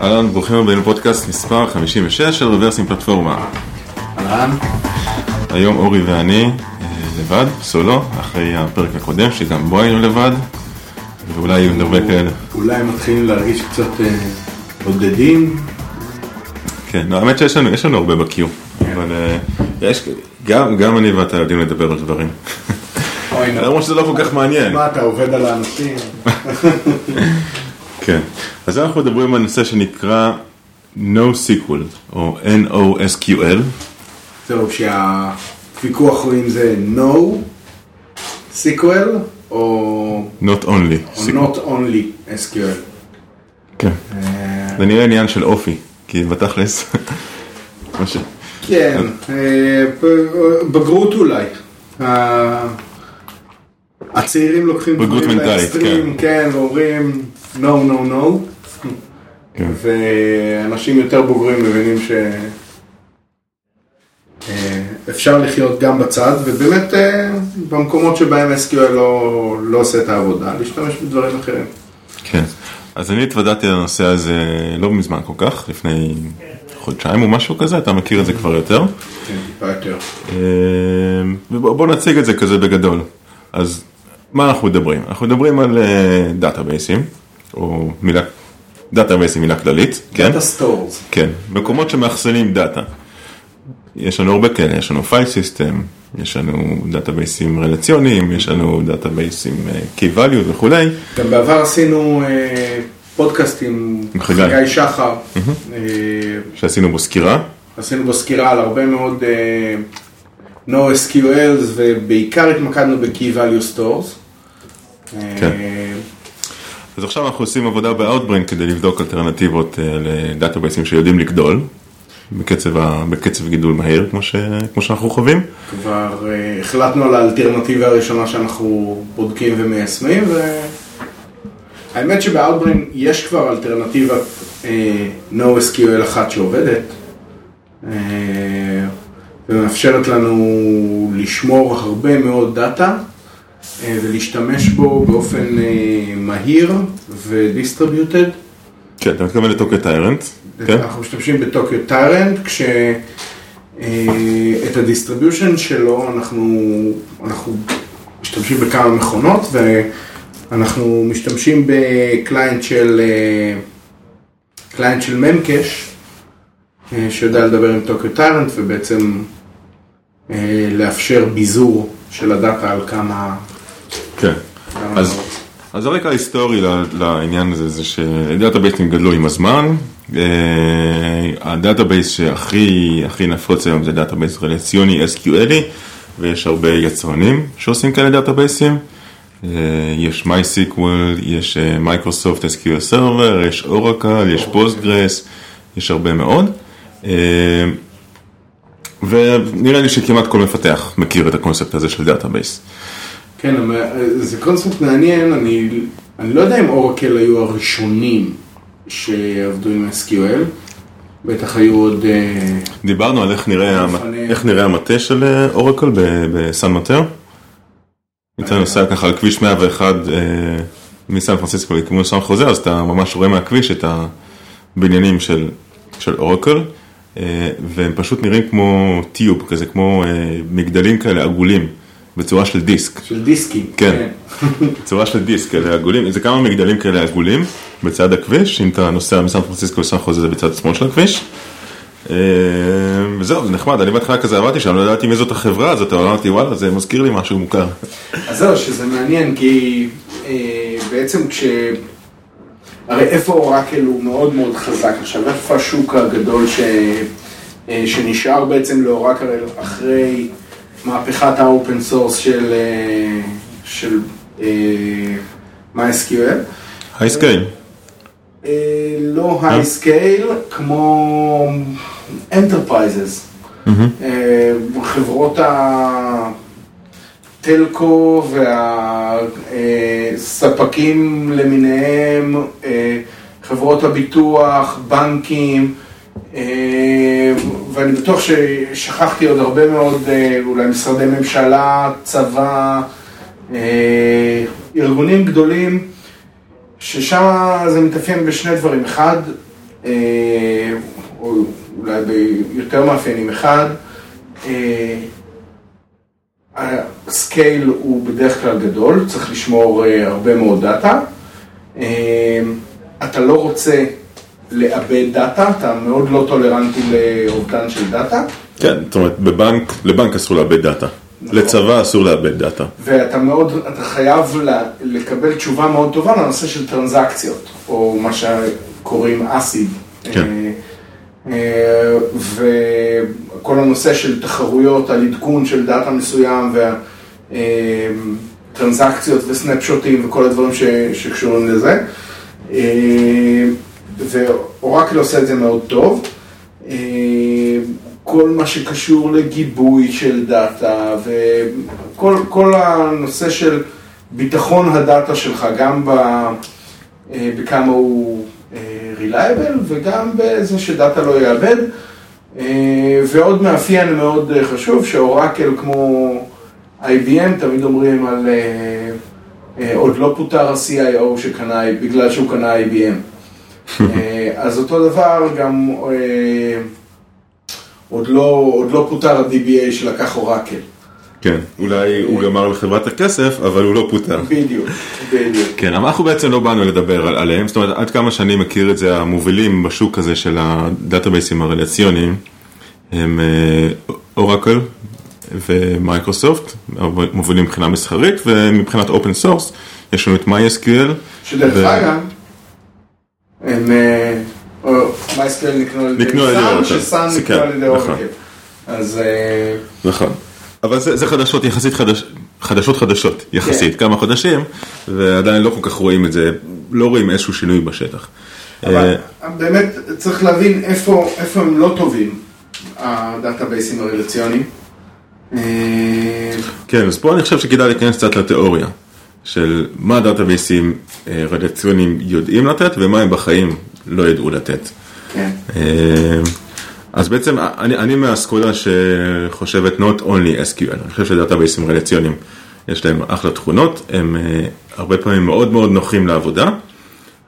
אהלן, ברוכים הבאים לפודקאסט מספר 56 של רוורסים פלטפורמה. אהלן. היום אורי ואני אה, לבד, סולו, אחרי הפרק הקודם שגם בו היינו לבד, ואולי יהיו הרבה כאלה. אולי מתחילים להרגיש קצת אה, בודדים. כן, לא, האמת שיש לנו, יש לנו הרבה בקיו, אבל אה, יש, גם, גם אני ואתה יודעים לדבר על דברים. נו. למרות שזה לא כל כך מעניין. מה, אתה עובד על האנשים? כן, אז אנחנו מדברים על נושא שנקרא NoSQL, או NoSQL. זהו, שהוויכוח הוא אם זה no SQL או Not only. או not only SQL. כן. אה, זה נראה עניין של אופי, כי בתכלס. כן, אה, בגרות אולי. הצעירים לוקחים בגרות מנטלית, לאקסטרים, כן, ואומרים no, no, no, כן. ואנשים יותר בוגרים מבינים ש... אה, אפשר לחיות גם בצד, ובאמת אה, במקומות שבהם SQL לא, לא עושה את העבודה, להשתמש בדברים אחרים. כן. אז אני התוודעתי לנושא הזה לא מזמן כל כך, לפני חודשיים או משהו כזה, אתה מכיר את זה כבר יותר. כן, טיפה יותר. אה, בוא נציג את זה כזה בגדול. אז מה אנחנו מדברים? אנחנו מדברים על דאטאבייסים, או מילה, דאטאבייסים מילה כללית, כן? data stores. כן, מקומות שמאחסנים דאטה. יש לנו הרבה כאלה, יש לנו file system, יש לנו דאטאבייסים רלציוניים, יש לנו דאטאבייסים אה, key value וכולי. גם בעבר עשינו אה, פודקאסט עם עם חגי. שחר. אה, שעשינו בו סקירה. עשינו בו סקירה על הרבה מאוד אה, no SQLs ובעיקר התמקדנו ב-Key Value Stores. אה, כן. אז עכשיו אנחנו עושים עבודה ב-Outbrain כדי לבדוק אלטרנטיבות אה, לדאטאבייסים שיודעים לגדול, בקצב, ה- בקצב גידול מהיר כמו, ש, כמו שאנחנו חווים. כבר אה, החלטנו על האלטרנטיבה הראשונה שאנחנו בודקים ומיישמים והאמת שב Outbrain יש כבר אלטרנטיבה אה, no SQL אחת שעובדת אה, ומאפשרת לנו לשמור הרבה מאוד דאטה אה, ולהשתמש בו באופן אה, מהיר ו distributed. כן, אתה מתכוון ל Tokyo Tyrant, כן? אנחנו משתמשים ב Tokyo Tyrant, כשאת ה distribution שלו אנחנו, אנחנו משתמשים בכמה מכונות ואנחנו משתמשים ב client של, אה, client של Memcached אה, שיודע לדבר עם Tokyo Tyrant ובעצם אה, לאפשר ביזור של הדאטה על כמה... כן. אז, הרקע ההיסטורי לעניין הזה זה שדאטאבייסים גדלו עם הזמן. אה, ה database שהכי הכי נפוץ היום זה database רלציוני SQLי ויש הרבה יצרנים שעושים כאלה דאטאבייסים. אה, יש MySQL, יש אה, Microsoft SQL Server, יש Oracle, יש Postgres, יש הרבה מאוד. אה, ונראה לי שכמעט כל מפתח מכיר את הקונספט הזה של database. כן, אבל זה קונספט מעניין, אני, אני לא יודע אם Oracle היו הראשונים שעבדו עם SQL, בטח היו עוד... אה, דיברנו על איך נראה, המ- איך נראה המטה של אה, אורקל בסן מטר. יצא נוסע ככה על כביש 101 אה, מסן פרנסיסקו לכיוון סן חוזה, אז אתה ממש רואה מהכביש את הבניינים של, של אורקל, אה, והם פשוט נראים כמו טיוב, כזה כמו אה, מגדלים כאלה עגולים, בצורה של דיסק. של דיסקים. כן. צורה של דיסק כאלה עגולים, זה כמה מגדלים כאלה עגולים בצד הכביש, אם אתה נוסע מסן פרנסיסקו לסן חוזה זה בצד שמאל של הכביש. אה, וזהו, זה נחמד, אני בהתחלה כזה עבדתי שם, לא ידעתי מי זאת החברה הזאת, אבל אמרתי וואלה, זה מזכיר לי משהו מוכר. אז זהו, שזה מעניין, כי אה, בעצם כש... הרי איפה Oracle הוא מאוד מאוד חזק עכשיו, איפה השוק הגדול ש... אה, שנשאר בעצם ל Oracle אחרי מהפכת ה open source של, אה, של MySQL? אה, לא high scale, כמו enterprises. חברות ה telco והספקים למיניהם, אה, חברות הביטוח, בנקים, אה, ואני בטוח ששכחתי עוד הרבה מאוד, אה, אולי משרדי ממשלה, צבא, ארגונים גדולים, ששם זה מתאפיין בשני דברים. אחד, או אולי ביותר מאפיינים. אחד, ה scale הוא בדרך כלל גדול, צריך לשמור הרבה מאוד דאטה. אתה לא רוצה לאבד דאטה, אתה מאוד לא טולרנטי לאובדן של דאטה. כן, זאת אומרת, בבנק, לבנק אסור לאבד דאטה. נכון. לצבא אסור לאבד דאטה. ואתה מאוד, אתה חייב לקבל תשובה מאוד טובה לנושא של טרנזקציות, או מה שקוראים אסיד. כן. אה, אה, וכל הנושא של תחרויות על עדכון של דאטה מסוים וטרנזקציות אה, וסנפשוטים וכל הדברים שקשורים לזה. ואורקל עושה את זה מאוד טוב. כל מה שקשור לגיבוי של דאטה וכל הנושא של ביטחון הדאטה שלך, גם ב, אה, בכמה הוא אה, reliable וגם בזה שדאטה לא יאבד. אה, ועוד מאפיין מאוד חשוב, שאורקל כמו IBM תמיד אומרים על עוד לא פוטר ה-CIO שקנה, בגלל שהוא קנה IBM. אז אותו דבר גם עוד לא, עוד לא פוטר ה-DBA שלקח Oracle. כן, אולי הוא גמר לחברה את הכסף, אבל הוא לא פוטר. בדיוק, בדיוק. כן, אבל אנחנו בעצם לא באנו לדבר עליהם, זאת אומרת, עד כמה שאני מכיר את זה, המובילים בשוק הזה של הדאטאבייסים הרלציוניים, הם Oracle ו Microsoft, מובילים מבחינה מסחרית, ומבחינת open source, יש לנו את MySQL. שדרך אגב, הם... אה, מייסקל נקנו על ידי סאן, שסאן נקנו על ידי אורקל. נכון. אז... אה, נכון. אבל זה, זה חדשות יחסית חדש, חדשות חדשות יחסית, כן. כמה חודשים, ועדיין לא כל כך רואים את זה, לא רואים איזשהו שינוי בשטח. אבל אה, באמת צריך להבין איפה, איפה הם לא טובים, הדאטאבייסים הרלציוניים. אה, כן, אז פה אני חושב שכדאי להיכנס קצת לתיאוריה של מה דאטאבייסים רלציוניים יודעים לתת ומה הם בחיים לא ידעו לתת. כן. אה, אז בעצם אני, אני מהאסכולה שחושבת not only SQL, אני חושב שדאטאבייסים רלציוניים יש להם אחלה תכונות, הם אה, הרבה פעמים מאוד מאוד נוחים לעבודה,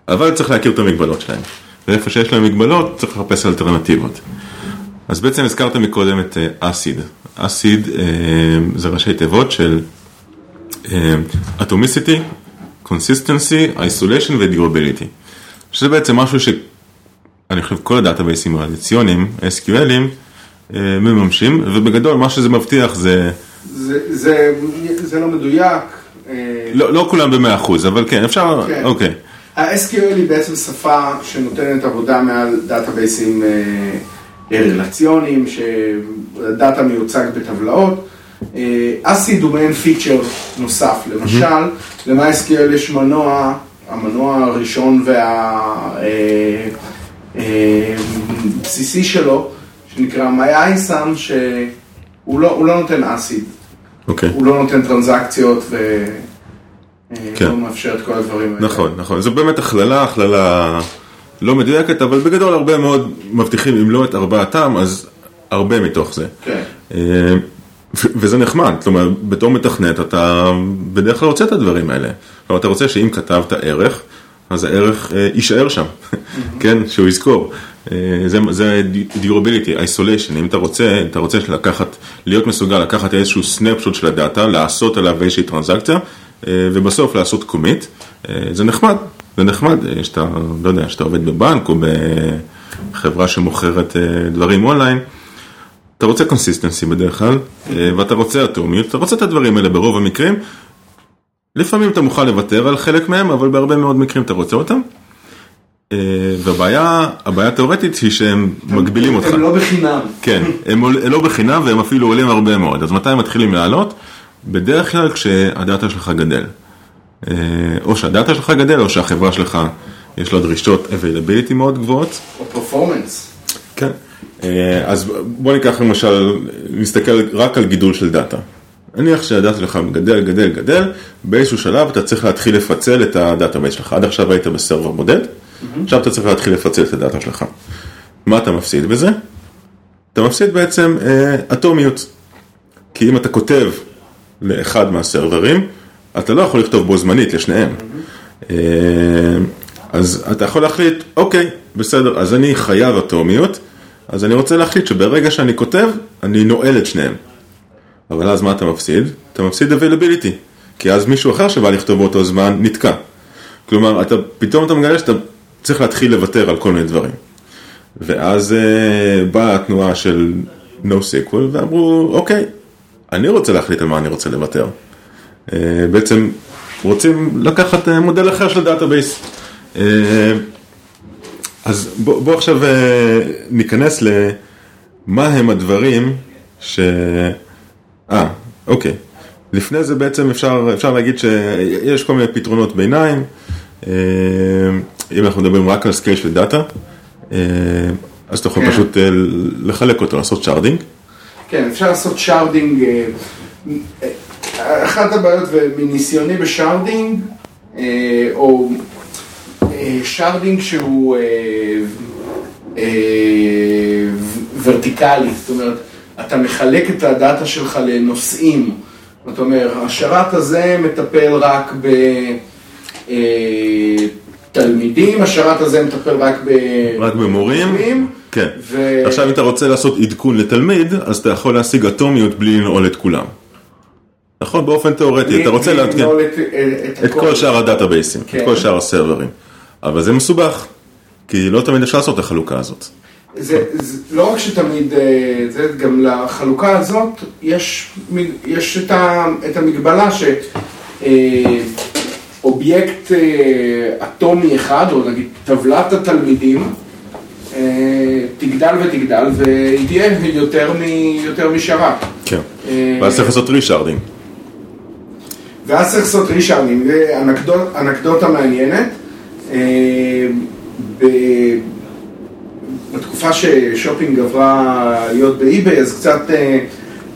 אבל צריך להכיר את המגבלות שלהם. ואיפה שיש להם מגבלות צריך לחפש אלטרנטיבות. אז בעצם הזכרת מקודם את ACID. אה, אסיד זה ראשי תיבות של Atomicity, Consistency, Isolation ו-Durability. שזה בעצם משהו שאני חושב כל הדאטאבייסים הרלציוניים, SQL ים, אה, מממשים, ובגדול מה שזה מבטיח זה... זה, זה, זה לא מדויק. אה, לא, לא כולם במאה אחוז, אבל כן, אפשר, כן. אוקיי. ה-SQL היא בעצם שפה שנותנת עבודה מעל דאטאבייסים אה, רלציוניים, שדאטה מיוצג בטבלאות. אסיד הוא מעין פיצ'ר נוסף, למשל, ל-MySQL יש מנוע המנוע הראשון והבסיסי אה, אה, שלו, שנקרא MyISAM, שהוא לא, לא נותן אסיד. אוקיי. הוא לא נותן טרנזקציות ולא אה, כן. מאפשר את כל הדברים האלה. נכון, נכון. זו באמת הכללה, הכללה לא מדויקת, אבל בגדול הרבה מאוד מבטיחים, אם לא את ארבעתם, אז הרבה מתוך זה. כן. וזה נחמד, אומרת, בתור מתכנת אתה בדרך כלל רוצה את הדברים האלה. כלומר, אתה רוצה שאם כתבת ערך, אז הערך אה, יישאר שם, כן, שהוא יזכור. אה, זה, זה durability, isolation, אם אתה רוצה, אתה רוצה לקחת, להיות מסוגל לקחת איזשהו סנפשוט של הדאטה, לעשות עליו איזושהי טרנזקציה, אה, ובסוף לעשות קומיט, זה נחמד, זה נחמד, שאתה, לא יודע, שאתה עובד בבנק או בחברה שמוכרת דברים אונליין. אתה רוצה consistency בדרך כלל, ואתה רוצה אטומיות, אתה רוצה את הדברים האלה ברוב המקרים. לפעמים אתה מוכן לוותר על חלק מהם, אבל בהרבה מאוד מקרים אתה רוצה אותם. אה, והבעיה, הבעיה התאורטית היא שהם מגבילים אותך. הם לא בחינם. כן, הם לא בחינם והם אפילו עולים הרבה מאוד. אז מתי הם מתחילים לעלות? בדרך כלל כשהדאטה שלך גדל. אה, או שהדאטה שלך גדל, או שהחברה שלך יש לה דרישות availability מאוד גבוהות. או performance. כן. אה, אז בוא ניקח למשל, נסתכל רק על גידול של דאטה. נניח שהדאטה שלך גדל, גדל, גדל, באיזשהו שלב אתה צריך להתחיל לפצל את ה database שלך. עד עכשיו היית ב server בודד. עכשיו אתה צריך להתחיל לפצל את הדאטה שלך. מה אתה מפסיד בזה? אתה מפסיד בעצם אה, אטומיות. כי אם אתה כותב לאחד מהסרברים, אתה לא יכול לכתוב בו זמנית לשניהם. אה, אז אתה יכול להחליט, אוקיי, בסדר, אז אני חייב אטומיות, אז אני רוצה להחליט שברגע שאני כותב, אני נועל את שניהם. אבל אז מה אתה מפסיד? אתה מפסיד availability, כי אז מישהו אחר שבא לכתוב באותו זמן נתקע. כלומר, אתה, פתאום אתה מגלה שאתה צריך להתחיל לוותר על כל מיני דברים. ואז uh, באה התנועה של NoSQL ואמרו, אוקיי, אני רוצה להחליט על מה אני רוצה לוותר. Uh, בעצם רוצים לקחת uh, מודל אחר של database. Uh, אז בוא, בוא עכשיו uh, ניכנס למה הם הדברים ש... אה, אוקיי. לפני זה בעצם אפשר, אפשר להגיד שיש כל מיני פתרונות ביניים. אה, אם אנחנו מדברים רק על scale של דאטה, אה, אז אתה יכול כן. פשוט אה, לחלק אותו, לעשות sharding. כן, אפשר לעשות sharding. אחת הבעיות, ומניסיוני ב sharding, או sharding שהוא ורטיקלי, זאת אומרת, אתה מחלק את הדאטה שלך לנושאים. זאת אומרת, השרת הזה מטפל רק בתלמידים, השרת הזה מטפל רק ב... רק במורים. כן. ו... עכשיו אם אתה רוצה לעשות עדכון לתלמיד, אז אתה יכול להשיג אטומיות בלי לנעול את כולם. נכון? באופן תיאורטי, אתה רוצה לעדכן את, את, את כל שאר הדאטאבייסים, כן. את כל שאר הסרברים. אבל זה מסובך, כי לא תמיד אפשר לעשות את החלוקה הזאת. זה, זה לא רק שתמיד, אה, זה גם לחלוקה הזאת יש, יש את, ה, את המגבלה שאובייקט אה, אה, אטומי אחד, או נגיד טבלת התלמידים, תגדל ותגדל והיא תהיה יותר, מ, יותר משרת. כן, ואז צריך לעשות resharding. ואז צריך לעשות resharding, זה אנקדוטה מעניינת. בתקופה ששופינג עברה להיות באי-ביי, אז קצת אה,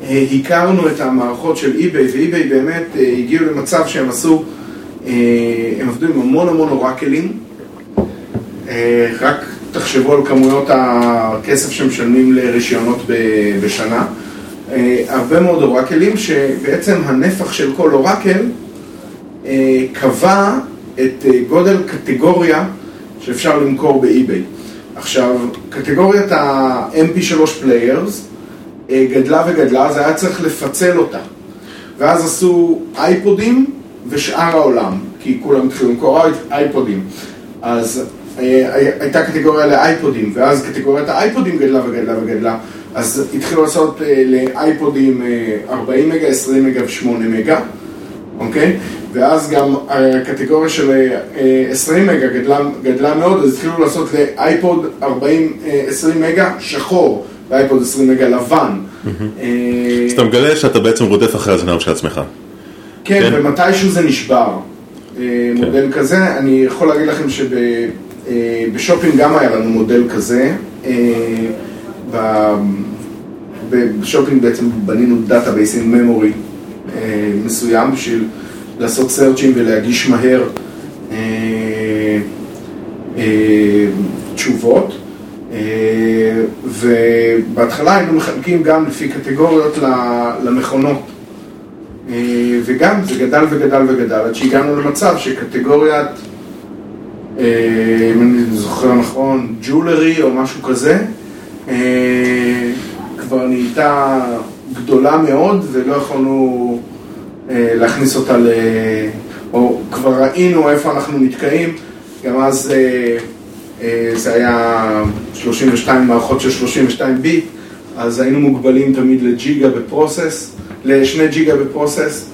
אה, הכרנו את המערכות של אי-ביי, ואי-ביי באמת אה, הגיעו למצב שהם עשו, הם עבדו עם המון המון אורקלים, רק תחשבו על כמויות הכסף שמשלמים לרישיונות בשנה, הרבה מאוד אורקלים, שבעצם הנפח של כל אורקל קבע את גודל קטגוריה שאפשר למכור באי-ביי. עכשיו, קטגוריית ה-MP3 players אה, גדלה וגדלה, אז היה צריך לפצל אותה. ואז עשו אייפודים ושאר העולם, כי כולם התחילו למכור אייפודים. אז אה, הייתה קטגוריה לאייפודים, ואז קטגוריית האייפודים גדלה וגדלה וגדלה, אז התחילו לעשות אה, לאייפודים 40 מגה, 20 מגה ו-8 מגה, אוקיי? ואז גם הקטגוריה של 20 אה, מגה גדלה, גדלה מאוד, אז התחילו לעשות לאייפוד 40, 20 מגה שחור, ואייפוד 20 מגה לבן. אה, אז אתה מגלה שאתה בעצם רודף אחרי הזנב של עצמך. כן, כן, ומתישהו זה נשבר. אה, כן. מודל כזה, אני יכול להגיד לכם שבשופינג גם היה לנו מודל כזה. בשופינג בעצם בנינו database in memory מסוים בשביל לעשות סרצ'ים ולהגיש מהר אה, אה, תשובות. אה, ובהתחלה היינו מחלקים גם לפי קטגוריות למכונות. אה, וגם זה גדל וגדל וגדל עד שהגענו למצב שקטגוריית, אה, אם אני זוכר נכון, ג'ולרי או משהו כזה, אה, כבר נהייתה גדולה מאוד ולא יכולנו אה, להכניס אותה ל... או כבר ראינו איפה אנחנו נתקעים, גם אז אה, אה, זה היה 32 מערכות של 32 ביט, אז היינו מוגבלים תמיד לג'יגה בפרוסס, לשני ג'יגה בפרוסס.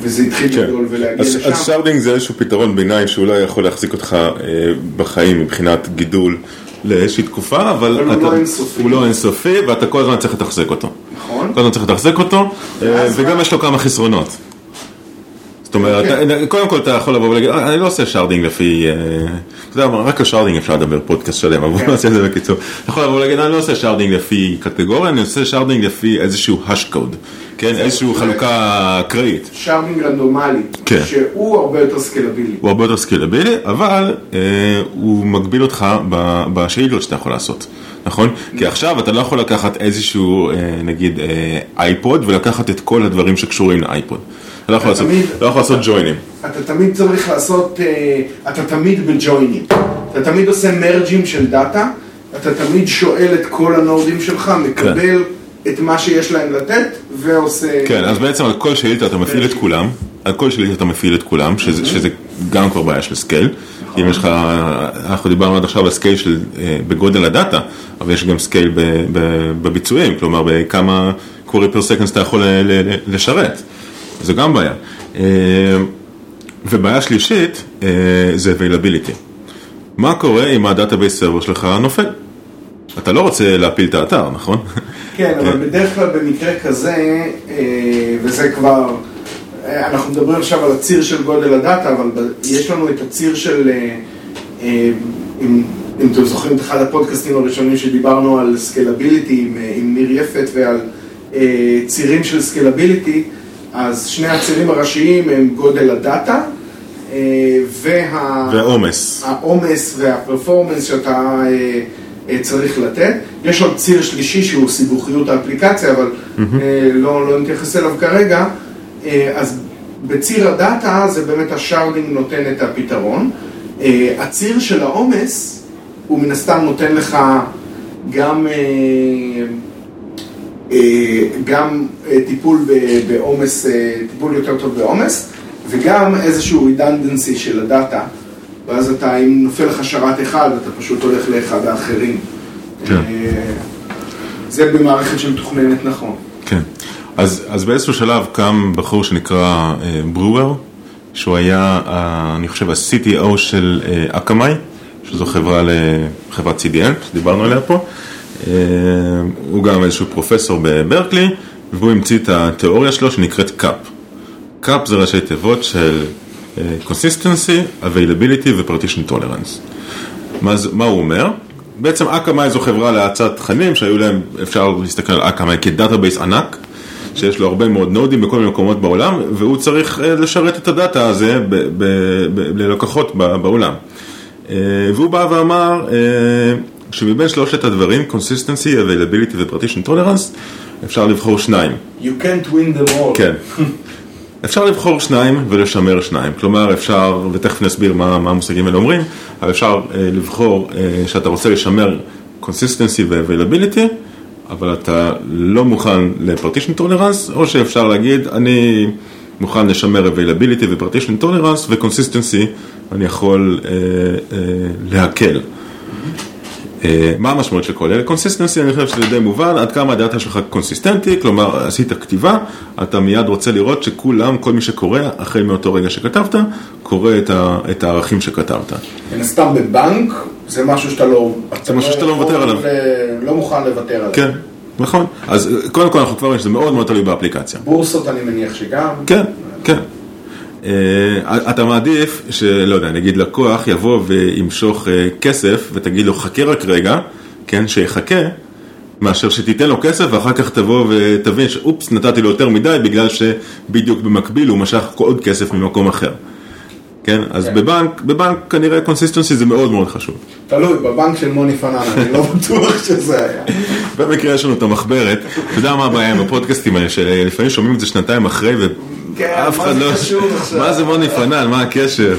וזה התחיל כן. לגדול ולהגיע אז, לשם. אז שרדינג זה איזשהו פתרון ביניים שאולי יכול להחזיק אותך בחיים מבחינת גידול לאיזושהי תקופה, אבל, אבל הוא לא אינסופי. הוא לא אינסופי ואתה כל הזמן צריך לתחזק אותו. נכון. כל הזמן צריך לתחזק אותו, אה, וגם יש לו כמה חסרונות. זאת אומרת, כן. קודם כל אתה יכול לבוא ולהגיד, אה, אני לא עושה sharding לפי, אה, אתה יודע, רק על sharding אפשר לדבר פודקאסט שלם, אבל בוא כן. נעשה את זה בקיצור. אתה יכול לבוא ולהגיד, אני לא עושה sharding לפי קטגוריה, אני עושה sharding לפי איזשהו hash code, כן, איזושהי חלוקה אקראית. sharding רנדומלי, כן. שהוא הרבה יותר סקלבילי. הוא הרבה יותר סקלבילי, אבל הוא מגביל אותך בשאלות שאתה יכול לעשות. נכון? כי עכשיו אתה לא יכול לקחת איזשהו, נגיד, אייפוד ולקחת את כל הדברים שקשורים לאייפוד. לא יכול לעשות- לא יכול לעשות ג'וינים. אתה תמיד צריך לעשות, אה, אתה תמיד בג'וינים. אתה תמיד עושה מרג'ים של דאטה, אתה תמיד שואל את כל הנודים שלך, מקבל את מה שיש להם לתת, ועושה... כן, אז בעצם על כל שאילתה אתה מפעיל את כולם, על כל שאילתה אתה מפעיל את כולם, שזה, שזה גם כבר בעיה של scale. אם יש לך, אנחנו דיברנו עד עכשיו על scale של, אה, בגודל הדאטה, אבל יש גם scale בביצועים, כלומר בכמה query per seconds אתה יכול לשרת. זו גם בעיה. אה, ובעיה שלישית אה, זה availability. מה קורה אם ה database server שלך נופל? אתה לא רוצה להפיל את האתר, נכון? כן, אבל בדרך כלל במקרה כזה, אה, וזה כבר, אה, אנחנו מדברים עכשיו על הציר של גודל הדאטה, אבל יש לנו את הציר של, אה, אה, אם אם אתם זוכרים את אחד הפודקאסטים הראשונים שדיברנו על scalability עם, אה, עם ניר יפת ועל אה, צירים של scalability, אז שני הצירים הראשיים הם גודל הדאטה אה, וה... ועומס. העומס וה performance שאתה אה, אה, צריך לתת. יש עוד ציר שלישי שהוא סיבוכיות האפליקציה, אבל אה, לא, לא נתייחס אליו כרגע. אז בציר הדאטה זה באמת השארדינג נותן את הפתרון. הציר של העומס, הוא מן הסתם נותן לך גם, גם אה, טיפול בעומס, אה, טיפול יותר טוב בעומס, וגם איזשהו redundancy של הדאטה. ואז אתה, אם נופל לך שרת אחד, אתה פשוט הולך לאחד האחרים. כן. אה, זה במערכת שמתוכננת נכון. כן. אז, אז באיזשהו שלב קם בחור שנקרא אה, ברואר, שהוא היה, אה, אני חושב, ה-CTO של אה, אקמאי, שזו חברה, ל- חברת CDN, שדיברנו עליה פה. אה, הוא גם איזשהו פרופסור בברקלי, והוא המציא את התיאוריה שלו שנקראת CAP. CAP זה ראשי תיבות של אה, Consistency, Availability ו-Partition Tolerance. מה, מה הוא אומר? בעצם אקמאי זו חברה להאצת תכנים שהיו להם, אפשר להסתכל על אקמאי כ database ענק, שיש לו הרבה מאוד נודים בכל מיני מקומות בעולם, והוא צריך אה, לשרת את הדאטה הזה ב- ב- ב- ללקוחות בעולם. והוא בא ואמר שמבין שלושת הדברים, Consistency, Availability ו-Partition Tolerance, אפשר לבחור שניים. You can't win them all. כן. אפשר לבחור שניים ולשמר שניים, כלומר אפשר, ותכף נסביר מה, מה המושגים האלה אומרים, אבל אפשר אה, לבחור אה, שאתה רוצה לשמר consistency ו-availability, אבל אתה לא מוכן ל-partition tolerance, או שאפשר להגיד, אני מוכן לשמר availability ו-partition tolerance ו-consistency, אני יכול אה, אה, להקל. אה, מה המשמעות של כל אלה? consistency, אני חושב שזה די מובן, עד כמה הדאטה שלך קונסיסטנטי, כלומר עשית כתיבה, אתה מיד רוצה לראות שכולם, כל מי שקורא, החל מאותו רגע שכתבת, קורא את, ה, את הערכים שכתבת. מן הסתם בבנק, זה משהו שאתה לא... זה משהו שאתה לא מוותר עליו. ל- לא מוכן לוותר עליו. כן, נכון. אז קודם כל אנחנו כבר רואים שזה מאוד מאוד תלוי באפליקציה. בורסות אני מניח שגם. כן, כן. אה, אתה מעדיף שלא יודע, נגיד לקוח יבוא וימשוך אה, כסף ותגיד לו חכה רק רגע, כן, שיחכה, מאשר שתיתן לו כסף ואחר כך תבוא ותבין שאופס נתתי לו יותר מדי בגלל שבדיוק במקביל הוא משך עוד כסף ממקום אחר. כן, אז כן. בבנק, בבנק כנראה consistency זה מאוד מאוד חשוב. תלוי, בבנק של מוני פנן, אני לא בטוח שזה היה. במקרה יש לנו את המחברת, אתה יודע מה הבעיה עם הפודקאסטים האלה, שלפעמים שומעים את זה שנתיים אחרי כן, מה אחד זה לא... קשור עכשיו? מה זה מוני פנן, מה הקשר?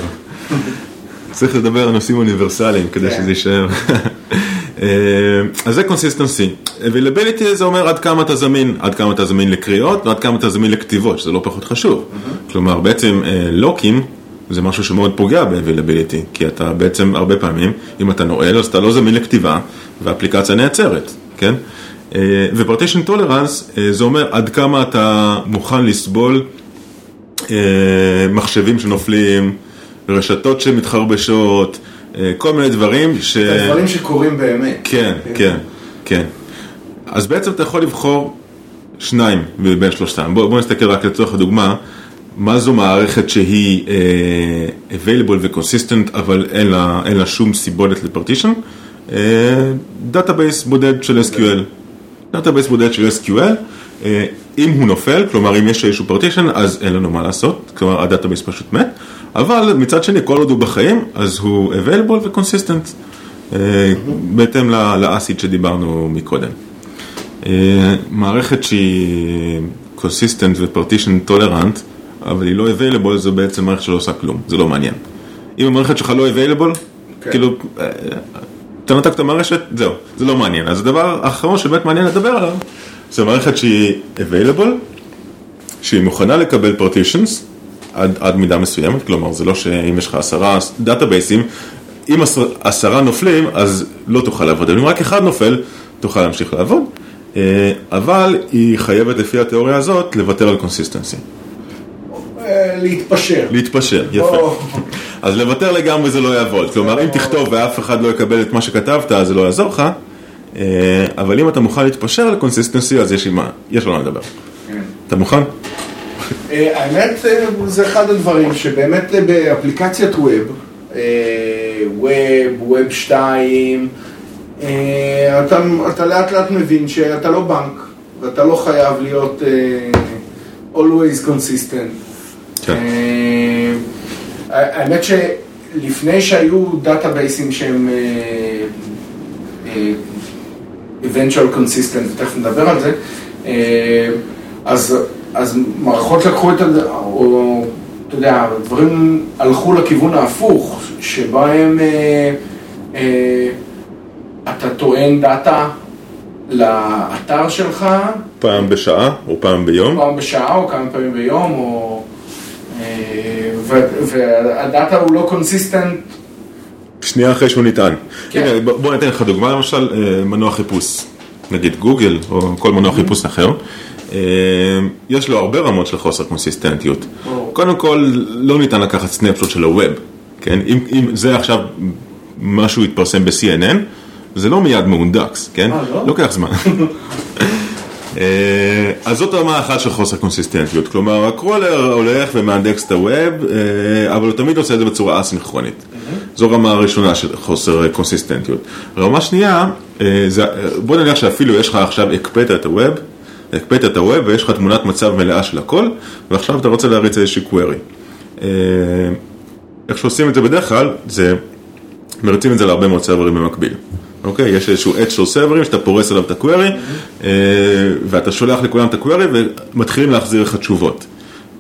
צריך לדבר על נושאים אוניברסליים כדי כן. שזה יישאר. אה, אז זה consistency. availability זה אומר עד כמה אתה זמין, עד כמה אתה זמין לקריאות ועד כמה אתה זמין לכתיבות, שזה לא פחות חשוב. כלומר, בעצם אה, לוקים זה משהו שמאוד פוגע ב-availability, כי אתה בעצם הרבה פעמים, אם אתה נועל, אז אתה לא זמין לכתיבה והאפליקציה נעצרת, כן? אה, ו-partition tolerance אה, זה אומר עד כמה אתה מוכן לסבול מחשבים שנופלים, רשתות שמתחרבשות, אה, כל מיני דברים ש... דברים שקורים באמת. כן, כן, כן. אז בעצם אתה יכול לבחור שניים מבין שלושתם. בוא, בוא נסתכל רק לצורך הדוגמה, מה זו מערכת שהיא אה, available ו-consistent, אבל אין לה, אין לה שום סיבולת ל partition? database בודד של SQL. database בודד של SQL, אה, אם הוא נופל, כלומר אם יש איזשהו partition, אז אין לנו מה לעשות, כלומר ה database פשוט מת, אבל מצד שני, כל עוד הוא בחיים, אז הוא available ו-consistent. אה, בהתאם ל ACID שדיברנו מקודם. אה, מערכת שהיא consistent ו-partition tolerant, אבל היא לא available, זה בעצם מערכת שלא עושה כלום, זה לא מעניין. אם המערכת שלך לא available, כן. כאילו, אה, אתה נתק את המערכת, זהו, זה לא מעניין. אז הדבר האחרון שבאמת מעניין לדבר עליו, זה מערכת שהיא available, שהיא מוכנה לקבל partitions עד, עד מידה מסוימת, כלומר זה לא שאם יש לך עשרה דאטאבייסים, אם עשר, עשרה נופלים אז לא תוכל לעבוד, אם רק אחד נופל תוכל להמשיך לעבוד, אה, אבל היא חייבת לפי התיאוריה הזאת לוותר על consistency, אה, להתפשר. להתפשר, יפה. אז לוותר לגמרי זה לא יעבוד, כלומר אם תכתוב ואף אחד לא יקבל את מה שכתבת אז זה לא יעזור לך, אבל אם אתה מוכן להתפשר על consistency אז יש, מה- יש לנו מה לדבר. כן. אתה מוכן? אה, האמת אה, זה אחד הדברים שבאמת אה, באפליקציית web, אה, web, web 2, אה, אתה, אתה לאט לאט מבין שאתה לא בנק ואתה לא חייב להיות אה, always consistent. כן. אה, האמת שלפני שהיו דאטאבייסים שהם אה, אה, eventual consistent, ותכף נדבר על זה, אה, אז, אז מערכות לקחו את, או אתה יודע, דברים הלכו לכיוון ההפוך, שבהם אה, אה, אתה טוען דאטה לאתר שלך פעם בשעה או פעם ביום? פעם בשעה או כמה פעמים ביום, או... אה, והדאטה הוא לא consistent, שנייה אחרי שהוא נטען. כן. הנה, ב- בוא ניתן לך דוגמה, למשל אה, מנוע חיפוש, נגיד גוגל או כל מנוע חיפוש אחר, אה, יש לו הרבה רמות של חוסר קונסיסטנטיות. קודם כל, לא ניתן לקחת snapshot של ה web, כן? אם, אם זה עכשיו משהו יתפרסם ב-CNN, זה לא מיד מהונדקס, כן? אה, לא? לוקח זמן. אה, אז זאת רמה אחת של חוסר קונסיסטנטיות, כלומר הקרולר הולך ומאנדקס את הווב, אבל הוא תמיד עושה את זה בצורה אסינכרונית. זו רמה הראשונה של חוסר קונסיסטנטיות. רמה שנייה, אה, אה, בוא נניח שאפילו יש לך עכשיו, הקפאת את הווב, הקפאת את הווב ויש לך תמונת מצב מלאה של הכל, ועכשיו אתה רוצה להריץ איזושהי query. אה, איך שעושים את זה בדרך כלל, זה מריצים את זה להרבה מאוד סרברים במקביל. אוקיי? יש איזשהו עץ של סרברים שאתה פורס עליו את הקווירי, ואתה שולח לכולם את הקווירי ומתחילים להחזיר לך תשובות.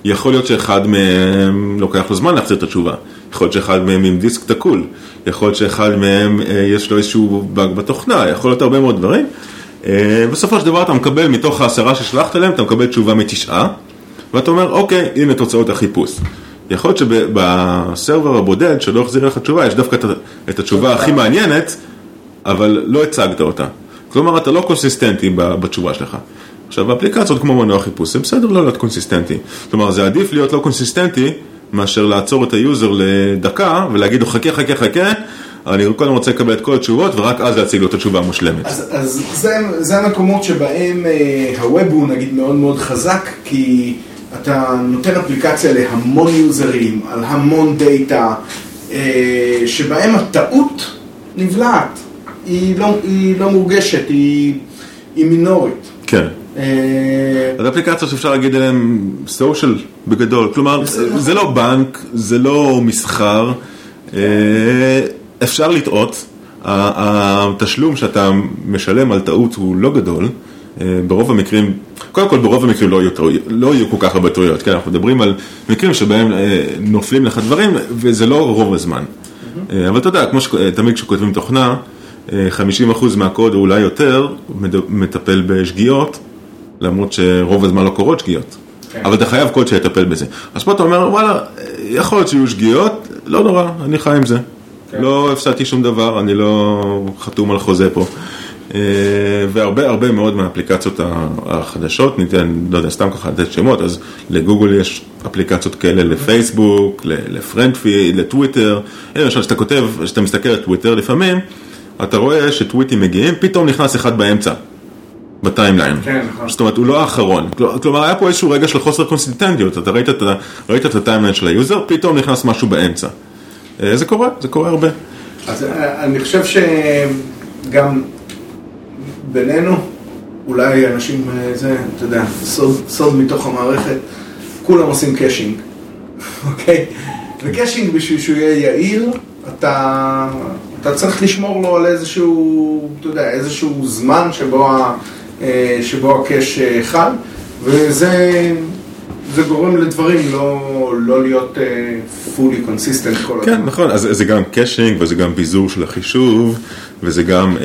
יכול להיות שאחד מהם לוקח לו זמן להחזיר את התשובה, יכול להיות שאחד מהם עם דיסק תקול, יכול להיות שאחד מהם אה, יש לו איזשהו באג בתוכנה, יכול להיות הרבה מאוד דברים. אה, בסופו של דבר אתה מקבל מתוך העשרה ששלחת להם, אתה מקבל תשובה מתשעה, ואתה אומר, אוקיי, הנה תוצאות החיפוש. יכול להיות שבסרבר הבודד שלא החזיר לך תשובה, יש דווקא את התשובה הכי מעניינת, אבל לא הצגת אותה. כלומר, אתה לא קונסיסטנטי בתשובה שלך. עכשיו, באפליקציות כמו מנוע חיפוש, זה בסדר לא להיות קונסיסטנטי. כלומר, זה עדיף להיות לא קונסיסטנטי, מאשר לעצור את היוזר לדקה ולהגיד לו, חכה, חכה, חכה, אני קודם רוצה לקבל את כל התשובות, ורק אז להציג לו את התשובה המושלמת. אז, אז זה, זה המקומות שבהם אה, ה web הוא נגיד מאוד מאוד חזק, כי אתה נותן אפליקציה להמון יוזרים, על המון דאטה, אה, שבהם הטעות נבלעת, היא לא, היא לא מורגשת, היא, היא מינורית. כן. אה, אז אפליקציות שאפשר להגיד עליהן סושיאל בגדול, כלומר. זה לא בנק, זה לא מסחר, אה, אפשר לטעות, התשלום שאתה משלם על טעות הוא לא גדול, אה, ברוב המקרים, קודם כל ברוב המקרים לא יהיו, לא יהיו כל כך הרבה טעויות, כן, אנחנו מדברים על מקרים שבהם נופלים לך דברים וזה לא רוב הזמן, אבל אתה יודע, כמו שתמיד כשכותבים תוכנה, אה, 50% מהקוד או אולי יותר מטפל בשגיאות, למרות שרוב הזמן לא קורות שגיאות. כן. אבל אתה חייב קוד שיטפל בזה. אז פה אתה אומר, וואלה, יכול להיות שיהיו שגיאות, לא נורא, אני חי עם זה. כן. לא הפסדתי שום דבר, אני לא חתום על חוזה פה. אה, והרבה הרבה מאוד מהאפליקציות החדשות, ניתן, לא יודע, סתם ככה לתת שמות, אז לגוגל יש אפליקציות כאלה לפייסבוק, ל- ל FriendFeed, לטוויטר. למשל, כשאתה כותב, כשאתה מסתכל על טוויטר לפעמים, אתה רואה שטוויטים מגיעים, פתאום נכנס אחד באמצע. ב timeline. כן, נכון. זאת אומרת, הוא לא האחרון. כל- כלומר, היה פה איזשהו רגע של חוסר קונסיסטנטיות. אתה ראית את, ראית את ה timeline של ה user, פתאום נכנס משהו באמצע. אה, זה קורה, זה קורה הרבה. אז אה, אני חושב שגם בינינו, אולי אנשים, אה, זה, אתה יודע, סוד, סוד מתוך המערכת, כולם עושים caching, אוקיי? ו caching בשביל שהוא יהיה יעיל, אתה, אתה צריך לשמור לו על איזשהו, אתה יודע, איזשהו זמן שבו, שבו ה cache אה, חל, וזה זה גורם לדברים לא, לא להיות אה, fully consistent כל כן, הזמן. נכון, אז זה גם caching וזה גם ביזור של החישוב וזה גם אה,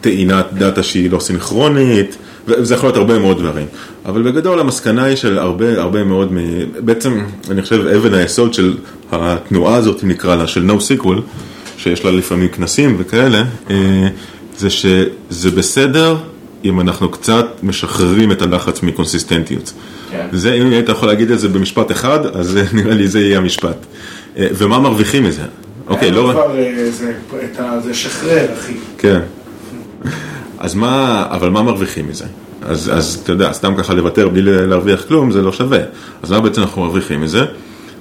טעינת data שהיא לא סינכרונית וזה יכול להיות הרבה מאוד דברים. אבל בגדול המסקנה היא של הרבה הרבה מאוד, מ... בעצם אני חושב אבן היסוד של התנועה הזאת, אם נקרא לה, של NoSQL, שיש לה לפעמים כנסים וכאלה, אה, זה שזה בסדר אם אנחנו קצת משחררים את הלחץ מקונסיסטנטיות. כן. זה, אם היית יכול להגיד את זה במשפט אחד, אז נראה לי זה יהיה המשפט. אה, ומה מרוויחים מזה? אוקיי, לא... כבר אה, זה שחרר, אחי. כן. אז מה, אבל מה מרוויחים מזה? אז, אז אתה יודע, סתם ככה לוותר בלי להרוויח כלום, זה לא שווה. אז מה בעצם אנחנו מרוויחים מזה?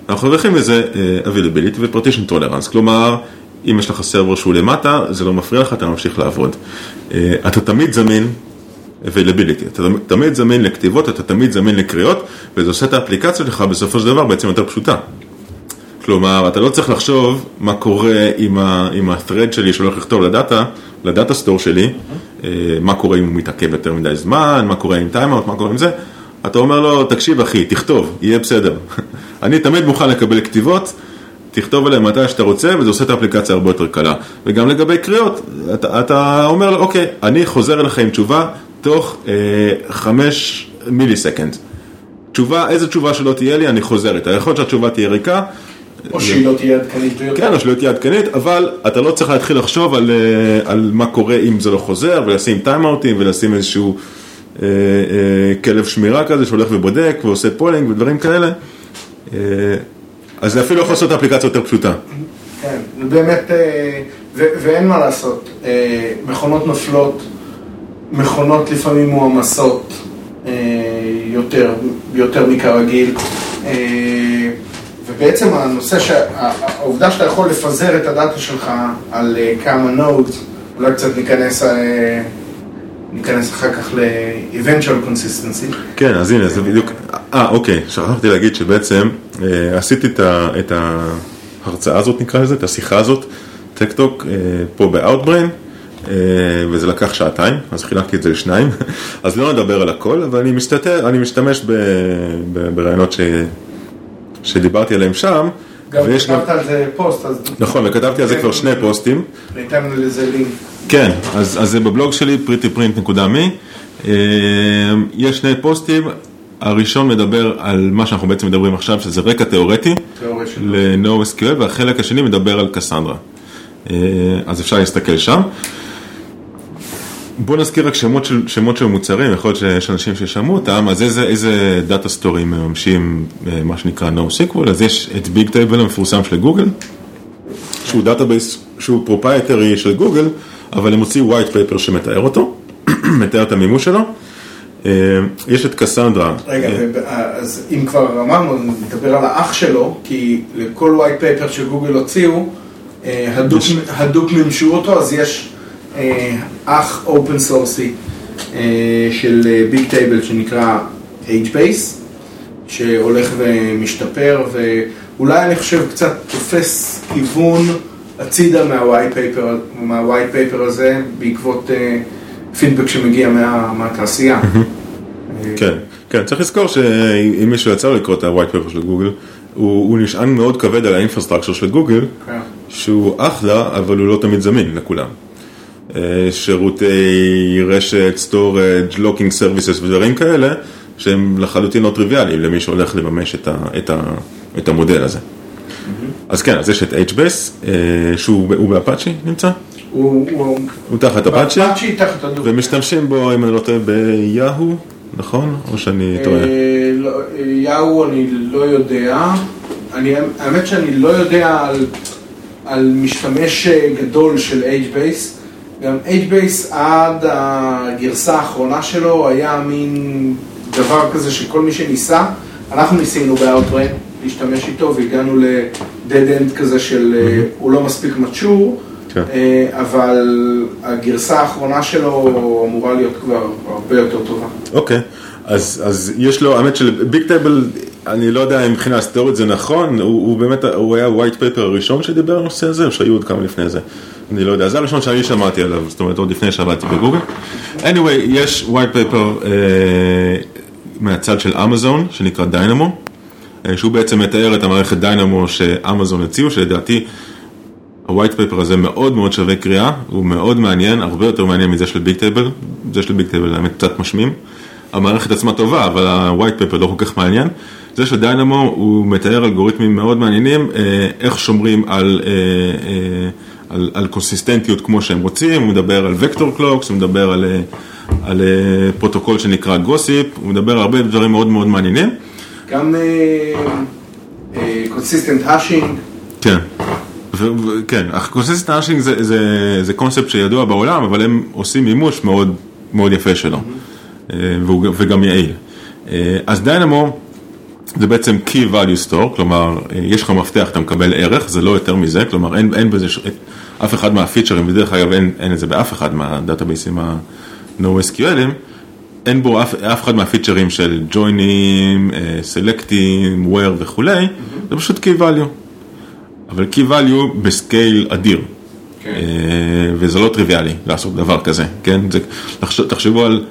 אנחנו מרוויחים מזה uh, availability ו-partition tolerance, כלומר, אם יש לך server שהוא למטה, זה לא מפריע לך, אתה ממשיך לעבוד. אה, אתה תמיד זמין, availability, אתה תמיד זמין לכתיבות, אתה תמיד זמין לקריאות, וזה עושה את האפליקציה שלך בסופו של דבר בעצם יותר פשוטה. כלומר, אתה לא צריך לחשוב מה קורה עם ה-thread שלי שהולך לכתוב ל data, ל data store שלי, אה, מה קורה אם הוא מתעכב יותר מדי זמן, מה קורה עם timeout, מה קורה עם זה. אתה אומר לו, תקשיב אחי, תכתוב, יהיה בסדר. אני תמיד מוכן לקבל כתיבות, תכתוב עליהן מתי שאתה רוצה, וזה עושה את האפליקציה הרבה יותר קלה. וגם לגבי קריאות, אתה, אתה אומר לו, אוקיי, אני חוזר אליך עם תשובה תוך אה, חמש מיליסקנד. תשובה, איזה תשובה שלא תהיה לי, אני חוזר איתה. יכול להיות שהתשובה תהיה ריקה, או שהיא לא תהיה עדכנית ביותר. כן, או שהיא לא תהיה עדכנית, אבל אתה לא צריך להתחיל לחשוב על, אה, על מה קורה אם זה לא חוזר, ולשים טיימאוטים, ולשים איזשהו אה, אה, כלב שמירה כזה שהולך ובודק, ועושה polling ודברים כאלה. אה, אז זה אפילו יכול לעשות אפליקציה יותר פשוטה. כן, באמת, אה, ואין מה לעשות, אה, מכונות נופלות, מכונות לפעמים מועמסות יותר, יותר מכרגיל. ובעצם הנושא, העובדה שאתה יכול לפזר את ה data שלך על אה, כמה nodes, אולי קצת ניכנס, אה, ניכנס אחר כך ל-eventual consistency. כן, אז הנה, זה בדיוק, אה, אוקיי, שכחתי להגיד שבעצם אה, עשיתי את ההרצאה הזאת, נקרא לזה, את השיחה הזאת, טקטוק, פה ב-Outbrain. וזה לקח שעתיים, אז חילקתי את זה לשניים, אז לא נדבר על הכל, אבל אני, מסתתר, אני משתמש ברעיונות ש... שדיברתי עליהם שם. גם כתבת גם... על זה פוסט, אז... נכון, וכתבתי על זה כבר שני פוסטים. ניתן לזה לינק. כן, אז, אז זה בבלוג שלי, prettyprint.me. אה, יש שני פוסטים, הראשון מדבר על מה שאנחנו בעצם מדברים עכשיו, שזה רקע תיאורטי ל-NoSQL, והחלק השני מדבר על קסנדרה. אה, אז אפשר להסתכל שם. בוא נזכיר רק שמות של, שמות של מוצרים, יכול להיות שיש אנשים ששמעו אותם, אז איזה, איזה data סטורים מממשים אה, מה שנקרא NoSQL, אז יש את Bigtable המפורסם של גוגל, שהוא database שהוא proprietary של גוגל, אבל הם הוציאו white paper שמתאר אותו, מתאר את המימוש שלו. אה, יש את קסנדרה. רגע, אה, אז אם כבר אמרנו, נדבר על האח שלו, כי לכל white paper שגוגל הוציאו, Hadoop מימשו אותו, אז יש... אה, אח open סורסי אה, של Big אה, Table שנקרא HBase, שהולך ומשתפר, ואולי אני חושב קצת תופס כיוון הצידה מה white paper, מה white paper הזה, בעקבות פידבק שמגיע מה, מהתעשייה. כן, כן, צריך לזכור שאם מישהו יצא לו לקרוא את ה white paper של גוגל, הוא, הוא נשען מאוד כבד על ה infrastructure של גוגל, כן. שהוא אחלה, אבל הוא לא תמיד זמין לכולם. אה, שירותי רשת, storage, locking services ודברים כאלה, שהם לחלוטין לא טריוויאליים למי שהולך לממש את, ה, את, ה, את המודל הזה. Mm-hmm. אז כן, אז יש את HBase, אה, שהוא באפאצ'י נמצא? הוא, הוא, הוא תחת אפאצ'י. ומשתמשים בו, אם אני לא טועה, ביהו, נכון? או שאני טועה? לא, יהו אני לא יודע, אני, האמת שאני לא יודע על, על משתמש גדול של HBase. גם HBase עד הגרסה האחרונה שלו היה מין דבר כזה שכל מי שניסה, אנחנו ניסינו ב-Outbrain להשתמש איתו והגענו ל-dead end כזה של mm-hmm. הוא לא מספיק mature, כן. אה, אבל הגרסה האחרונה שלו אמורה להיות כבר הרבה יותר טובה. אוקיי, אז, אז יש לו, האמת של ביג טייבל, אני לא יודע אם מבחינה היסטורית זה נכון, הוא, הוא באמת, הוא היה ה-white paper הראשון שדיבר על הנושא הזה, או שהיו עוד כמה לפני זה? אני לא יודע, זה הראשון שאני שמעתי עליו, זאת אומרת עוד לפני שעבדתי בגוגל. anyway, יש white paper, אה, מהצד של אמזון, שנקרא Dynamo, שהוא בעצם מתאר את המערכת Dynamo שאמזון הציעו, שלדעתי ה-white paper הזה מאוד מאוד שווה קריאה, הוא מאוד מעניין, הרבה יותר מעניין מזה של Bigtable, זה של Bigtable האמת קצת משמים. המערכת עצמה טובה, אבל ה-white paper לא כל כך מעניין. זה של Dynamo הוא מתאר אלגוריתמים מאוד מעניינים, איך שומרים על, על, על קונסיסטנטיות כמו שהם רוצים, הוא מדבר על vector clocks, הוא מדבר על, על פרוטוקול שנקרא gossip, הוא מדבר על הרבה דברים מאוד מאוד מעניינים. גם consistent אה, hashing. כן. כן, consistent hashing זה, זה, זה קונספט שידוע בעולם, אבל הם עושים מימוש מאוד, מאוד יפה שלו, mm-hmm. וגם יעיל. אז Dynamo זה בעצם Key Value Store, כלומר, יש לך מפתח, אתה מקבל ערך, זה לא יותר מזה, כלומר, אין, אין בזה, ש... אף אחד מהפיצ'רים, ודרך אגב אין, אין את זה באף אחד מהדאטאבייסים ה-NoSQLים, אין בו אף, אף אחד מהפיצ'רים של ג'וינים, סלקטים, where וכולי, mm-hmm. זה פשוט Key Value. אבל Key Value בסקייל אדיר. כן. וזה לא טריוויאלי לעשות דבר כזה, כן? זה, תחשבו על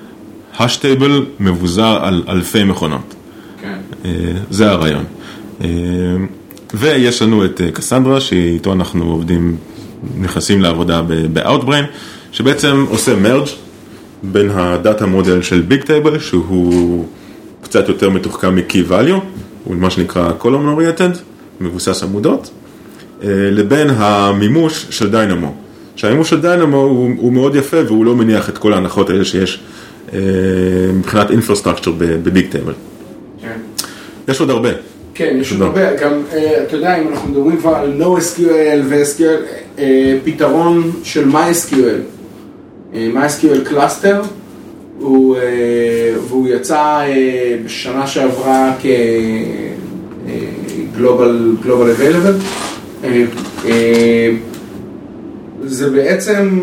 hash table מבוזר על אלפי מכונות. כן. זה הרעיון. ויש לנו את קסנדרה, שאיתו אנחנו עובדים, נכנסים לעבודה ב-Outbrain, שבעצם עושה merge בין ה data model של Bigtable, שהוא קצת יותר מתוחכם מ-Key Value, הוא מה שנקרא column oriented, מבוסס עמודות. לבין המימוש של Dynamo. שהמימוש של Dynamo הוא, הוא מאוד יפה והוא לא מניח את כל ההנחות האלה שיש אה, מבחינת infrastructure ב Bigtable. כן. יש עוד הרבה. כן, יש עוד הרבה. גם, אה, אתה יודע, אם אנחנו מדברים כבר על NoSQL ו-SQL, אה, פתרון של MySQL, MySQL Cluster, הוא, והוא יצא בשנה שעברה כ-Global Available. זה בעצם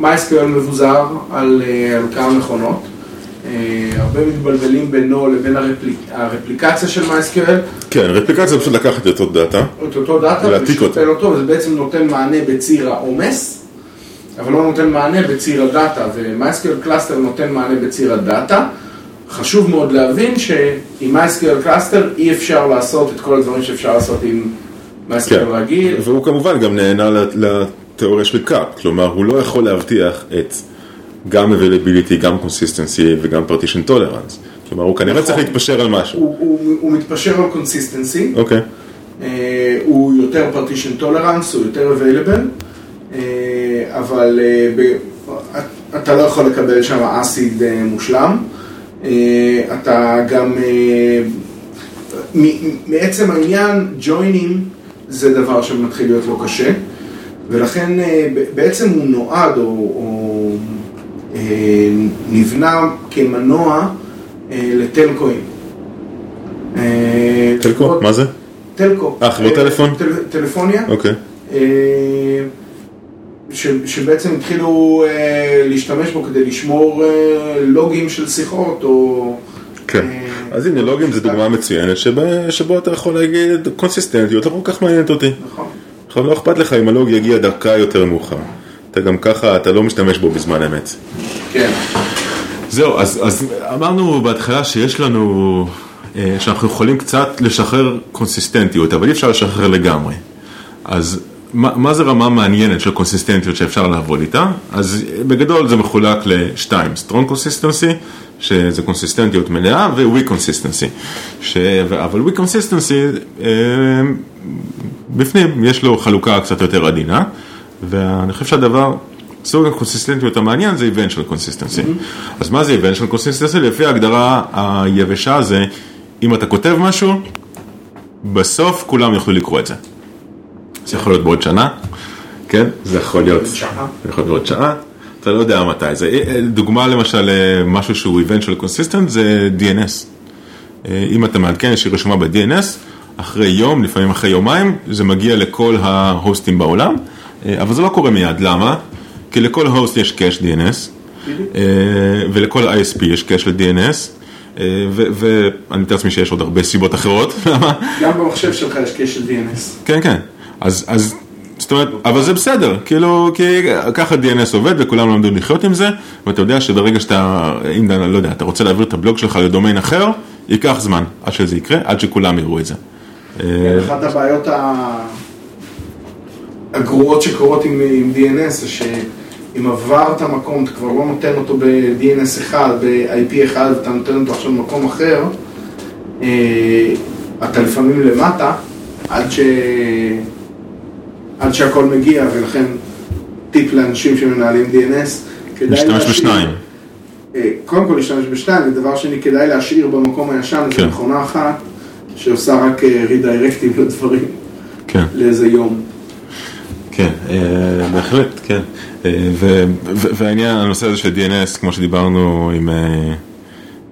MySQL מבוזר על כמה מכונות. הרבה מתבלבלים בינו לבין הרפליק, הרפליקציה של MySQL. כן, רפליקציה פשוט לקחת את אותו דאטה. את אותו דאטה, ולהעתיק אותו. אותו, וזה בעצם נותן מענה בציר העומס, אבל לא נותן מענה בציר הדאטה, ו- MySQL Cluster נותן מענה בציר הדאטה. חשוב מאוד להבין שעם MySQL Cluster אי אפשר לעשות את כל הדברים שאפשר לעשות עם כן. רגיל. והוא כמובן גם נענה לתיאוריה של CAP, כלומר הוא לא יכול להבטיח את גם availability, גם consistency וגם partition tolerance. כלומר הוא כנראה צריך נכון. להתפשר על משהו. הוא מתפשר על consistency. אוקיי. אה, הוא יותר partition tolerance, הוא יותר available, אה, אבל אה, אתה לא יכול לקבל שם אסיד מושלם. אתה גם, מעצם העניין, ג'וינים זה דבר שמתחיל להיות לו קשה, ולכן בעצם הוא נועד או, או נבנה כמנוע אה, לטלקואים. טלקו? מה זה? טלקו. אה, חברות טלפון? טלפוניה. אוקיי. שבעצם התחילו להשתמש בו כדי לשמור לוגים של שיחות או... כן. אז הנה לוגים זה דוגמה מצוינת שבו אתה יכול להגיד קונסיסטנטיות לא כל כך מעניינת אותי. נכון. עכשיו לא אכפת לך אם הלוג יגיע דרכה יותר מאוחר. אתה גם ככה, אתה לא משתמש בו בזמן אמת. כן. זהו, אז, אז אמרנו בהתחלה שיש לנו, אה, שאנחנו יכולים קצת לשחרר קונסיסטנטיות, אבל אי אפשר לשחרר לגמרי. אז מה, מה זה רמה מעניינת של קונסיסטנטיות שאפשר לעבוד איתה? אז בגדול זה מחולק לשתיים, strong consistency, שזה קונסיסטנטיות מלאה, ו-weak consistency. ש... אבל weak consistency, אה, בפנים יש לו חלוקה קצת יותר עדינה, ואני חושב שהדבר, סוג הקונסיסטנטיות המעניין זה eventual consistency. Mm-hmm. אז מה זה eventual consistency? לפי ההגדרה היבשה זה, אם אתה כותב משהו, בסוף כולם יוכלו לקרוא את זה. זה יכול להיות בעוד שנה, כן? זה יכול להיות... שעה. זה יכול להיות בעוד שעה. אתה לא יודע מתי זה. אה, דוגמה למשל, אה, משהו שהוא eventual consistent זה DNS. אה, אם אתה מעדכן שהיא רשומה ב-DNS, אחרי יום, לפעמים אחרי יומיים, זה מגיע לכל ההוסטים בעולם, אבל זה לא קורה מיד. למה? כי לכל הוסט יש קאש DNS, ולכל ISP יש קאש ל-DNS. ואני מתאר לעצמי שיש עוד הרבה סיבות אחרות, למה? גם במחשב שלך יש קאש של DNS. כן, כן. אז, אז זאת אומרת, אבל זה בסדר, כאילו, כי ככה DNS עובד וכולם למדו לחיות עם זה, ואתה יודע שברגע שאתה, אם אתה, לא יודע, אתה רוצה להעביר את הבלוג שלך לדומיין אחר, ייקח זמן עד שזה יקרה, עד שכולם יראו את זה. אחת הבעיות ה- הגרועות שקורות עם, עם DNS זה שאם עברת מקום, אתה כבר לא נותן אותו ב-DNS אחד, ב-IP אחד, ואתה נותן אותו עכשיו במקום אחר, אה, אתה לפעמים למטה, עד, ש... עד שהכל מגיע, ולכן טיפ לאנשים שמנהלים DNS, כדאי להשאיר- בשניים. אה, קודם כל להשתמש בשתיים, ודבר שני, כדאי להשאיר במקום הישן כן. איזו מכונה אחת שעושה רק אה, רידיירקטים לדברים כן. לאיזה יום. כן, אה, בהחלט, כן. אה, והעניין, הנושא הזה של DNS, כמו שדיברנו עם, אה,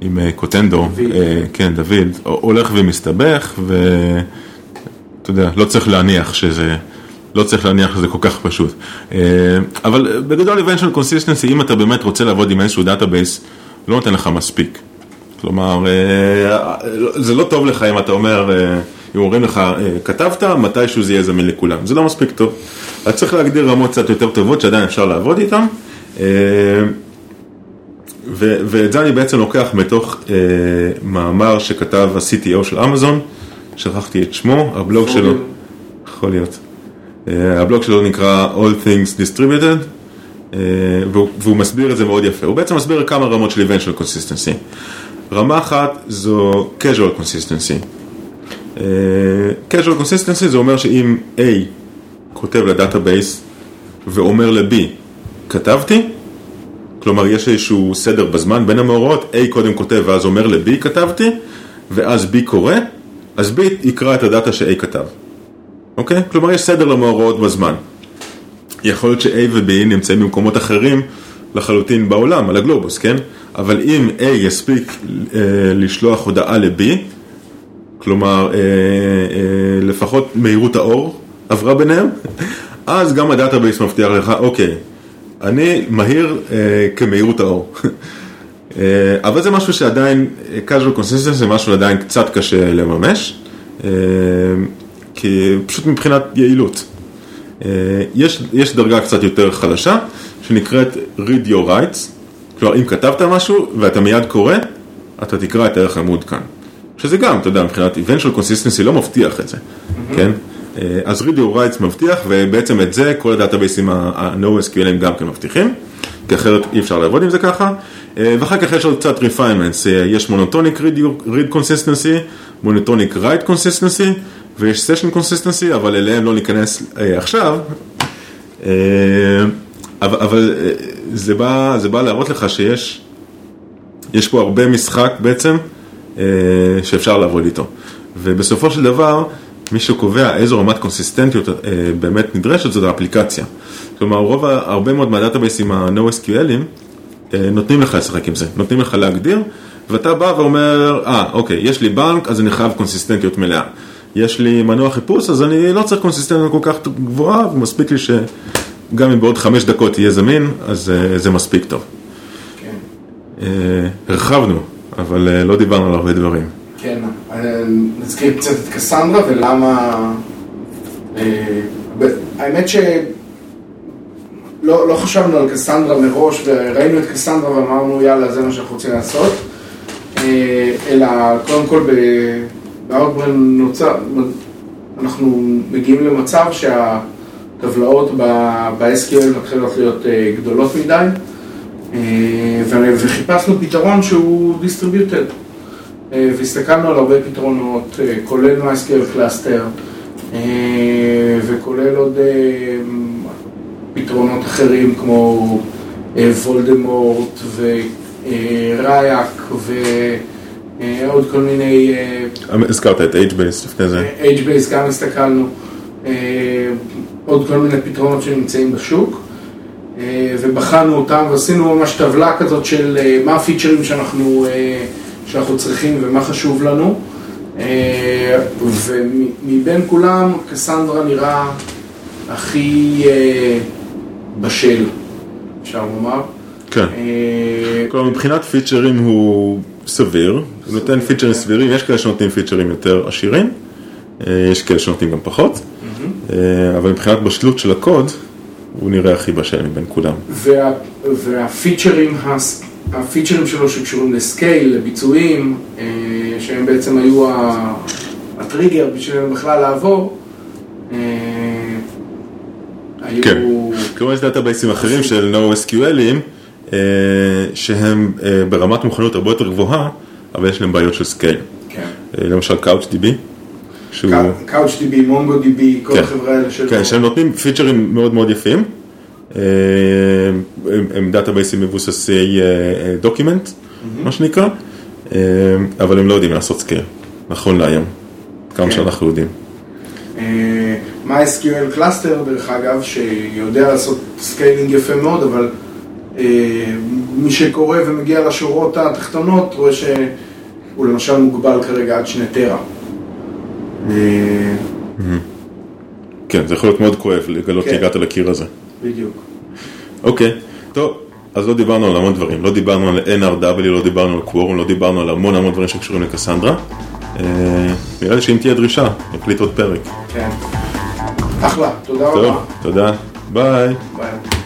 עם Cotendo, דוד. כן, דוד, הולך ומסתבך, ואתה יודע, לא צריך להניח שזה, לא צריך להניח שזה כל כך פשוט. אבל בגדול, eventual consistency, אם אתה באמת רוצה לעבוד עם איזשהו database, לא נותן לך מספיק. כלומר, אה, זה לא טוב לך אם אתה אומר, אם אומרים לך, אה, כתבת, מתישהו זה יהיה זמין לכולם. זה לא מספיק טוב. אז צריך להגדיר רמות קצת יותר טובות שעדיין אפשר לעבוד איתן. אה, ו- ואת זה אני בעצם לוקח מתוך אה, מאמר שכתב ה-CTO של אמזון, שכחתי את שמו, הבלוג שלו. יכול להיות. אה, הבלוג שלו נקרא All Things Distributed, אה, והוא, והוא מסביר את זה מאוד יפה. הוא בעצם מסביר כמה רמות של eventual consistency. רמה אחת זו casual consistency. אה, casual consistency זה אומר שאם A כותב ל database ואומר ל-B, כתבתי, כלומר יש איזשהו סדר בזמן בין המאורעות, A קודם כותב ואז אומר ל-B כתבתי, ואז B קורא, אז B יקרא את הדאטה ש-A כתב. אוקיי? כלומר יש סדר למאורעות בזמן. יכול להיות ש-A ו-B נמצאים במקומות אחרים לחלוטין בעולם, על הגלובוס, כן? אבל אם A יספיק אה, לשלוח הודעה ל-B, כלומר אה, אה, לפחות מהירות האור עברה ביניהם, אז גם ה database מבטיח לך, אוקיי, אני מהיר אה, כמהירות האור. אה, אבל זה משהו שעדיין, אה, causal consistency זה משהו עדיין קצת קשה לממש, אה, כי פשוט מבחינת יעילות. אה, יש, יש דרגה קצת יותר חלשה, שנקראת read your writes, כלומר אם כתבת משהו ואתה מיד קורא, אתה תקרא את הערך המעודכן. שזה גם, אתה יודע, מבחינת eventual consistency לא מבטיח את זה, כן? אה, אז read your rights מבטיח, ובעצם את זה כל הדאטאבייסים ה-NoSQL גם כן מבטיחים, כי אחרת אי אפשר לעבוד עם זה ככה. אה, ואחר כך יש עוד קצת refinements, אה, יש monotonic read, consistency, monotonic write consistency, ויש session consistency, אבל אליהם לא ניכנס עכשיו. אבל, אבל זה, בא, זה בא להראות לך שיש יש פה הרבה משחק בעצם שאפשר לעבוד איתו. ובסופו של דבר, מי שקובע איזו רמת קונסיסטנטיות אה, באמת נדרשת זאת האפליקציה. כלומר, רוב, הרבה מאוד מהדאטאבייסים ה-NoSQLים אה, נותנים לך לשחק עם זה, נותנים לך להגדיר, ואתה בא ואומר, אה, אוקיי, יש לי בנק, אז אני חייב קונסיסטנטיות מלאה. יש לי מנוע חיפוש, אז אני לא צריך קונסיסטנטיות כל כך גבוהה, ומספיק לי שגם אם בעוד חמש דקות יהיה זמין, אז אה, זה מספיק טוב. כן. אה, הרחבנו, אבל אה, לא דיברנו על הרבה דברים. כן, אה, נזכיר קצת את קסנדרה ולמה... אה, האמת שלא לא חשבנו על קסנדרה מראש וראינו את קסנדרה ואמרנו יאללה זה מה שאנחנו רוצים לעשות אלא קודם כל ב- ב Outbrain נוצר, אנחנו מגיעים למצב שהטבלאות ב-SQL מתחילות להיות גדולות מדי וחיפשנו פתרון שהוא distributed אה, והסתכלנו על הרבה פתרונות, אה, כולל MySQL Cluster וכולל עוד אה, פתרונות אחרים כמו אה, Voldemort ו Riak ועוד כל מיני, אה, הזכרת את HBase לפני זה. HBase גם הסתכלנו, אה, עוד כל מיני פתרונות שנמצאים בשוק אה, ובחנו אותם ועשינו ממש טבלה כזאת של אה, מה הפיצ'רים שאנחנו, אה, שאנחנו צריכים ומה חשוב לנו אה, ומבין כולם קסנדרה נראה הכי אה, בשל, אפשר לומר. כן. אה, כלומר, מבחינת פיצ'רים הוא סביר, הוא נותן פיצ'רים סבירים, יש כאלה שנותנים פיצ'רים יותר עשירים, אה, יש כאלה שנותנים גם פחות, אה, אבל מבחינת בשלות של הקוד, הוא נראה הכי בשל מבין כולם. וה, והפיצ'רים, הס- הפיצ'רים שלו שקשורים ל scale, לביצועים, אה, שהם בעצם היו ה- הטריגר בשבילנו בכלל לעבור, אה, היו... כן. כלומר יש דאטאבייסים אחרים של NoSQLים, אה, שהם אה, ברמת מוכנות הרבה יותר גבוהה, אבל יש להם בעיות של scale. כן. למשל CouchDB, שהוא... CouchDB, MongoDB, כל כן. החברה האלה של... כן, שהם נותנים פיצ'רים מאוד מאוד יפים. אה, הם, דאטאבייסים מבוססי document, מה שנקרא, אה, אבל הם לא יודעים לעשות scale, נכון להיום, כמה כן. שאנחנו יודעים. אה, MySQL Cluster דרך אגב, שיודע לעשות scaling יפה מאוד, אבל אה, מי שקורא ומגיע לשורות התחתונות רואה שהוא למשל מוגבל כרגע עד שני טרה. כן, זה יכול להיות מאוד כואב לגלות כן. שהגעת לקיר הזה. בדיוק. אוקיי, טוב, אז לא דיברנו על המון דברים, לא דיברנו על NRW, לא דיברנו על קוורום, לא דיברנו על המון המון דברים שקשורים לקסנדרה. אה, נראה לי שאם תהיה דרישה, נקליט עוד פרק. כן. אחלה, תודה טוב, רבה. תודה, ביי. ביי.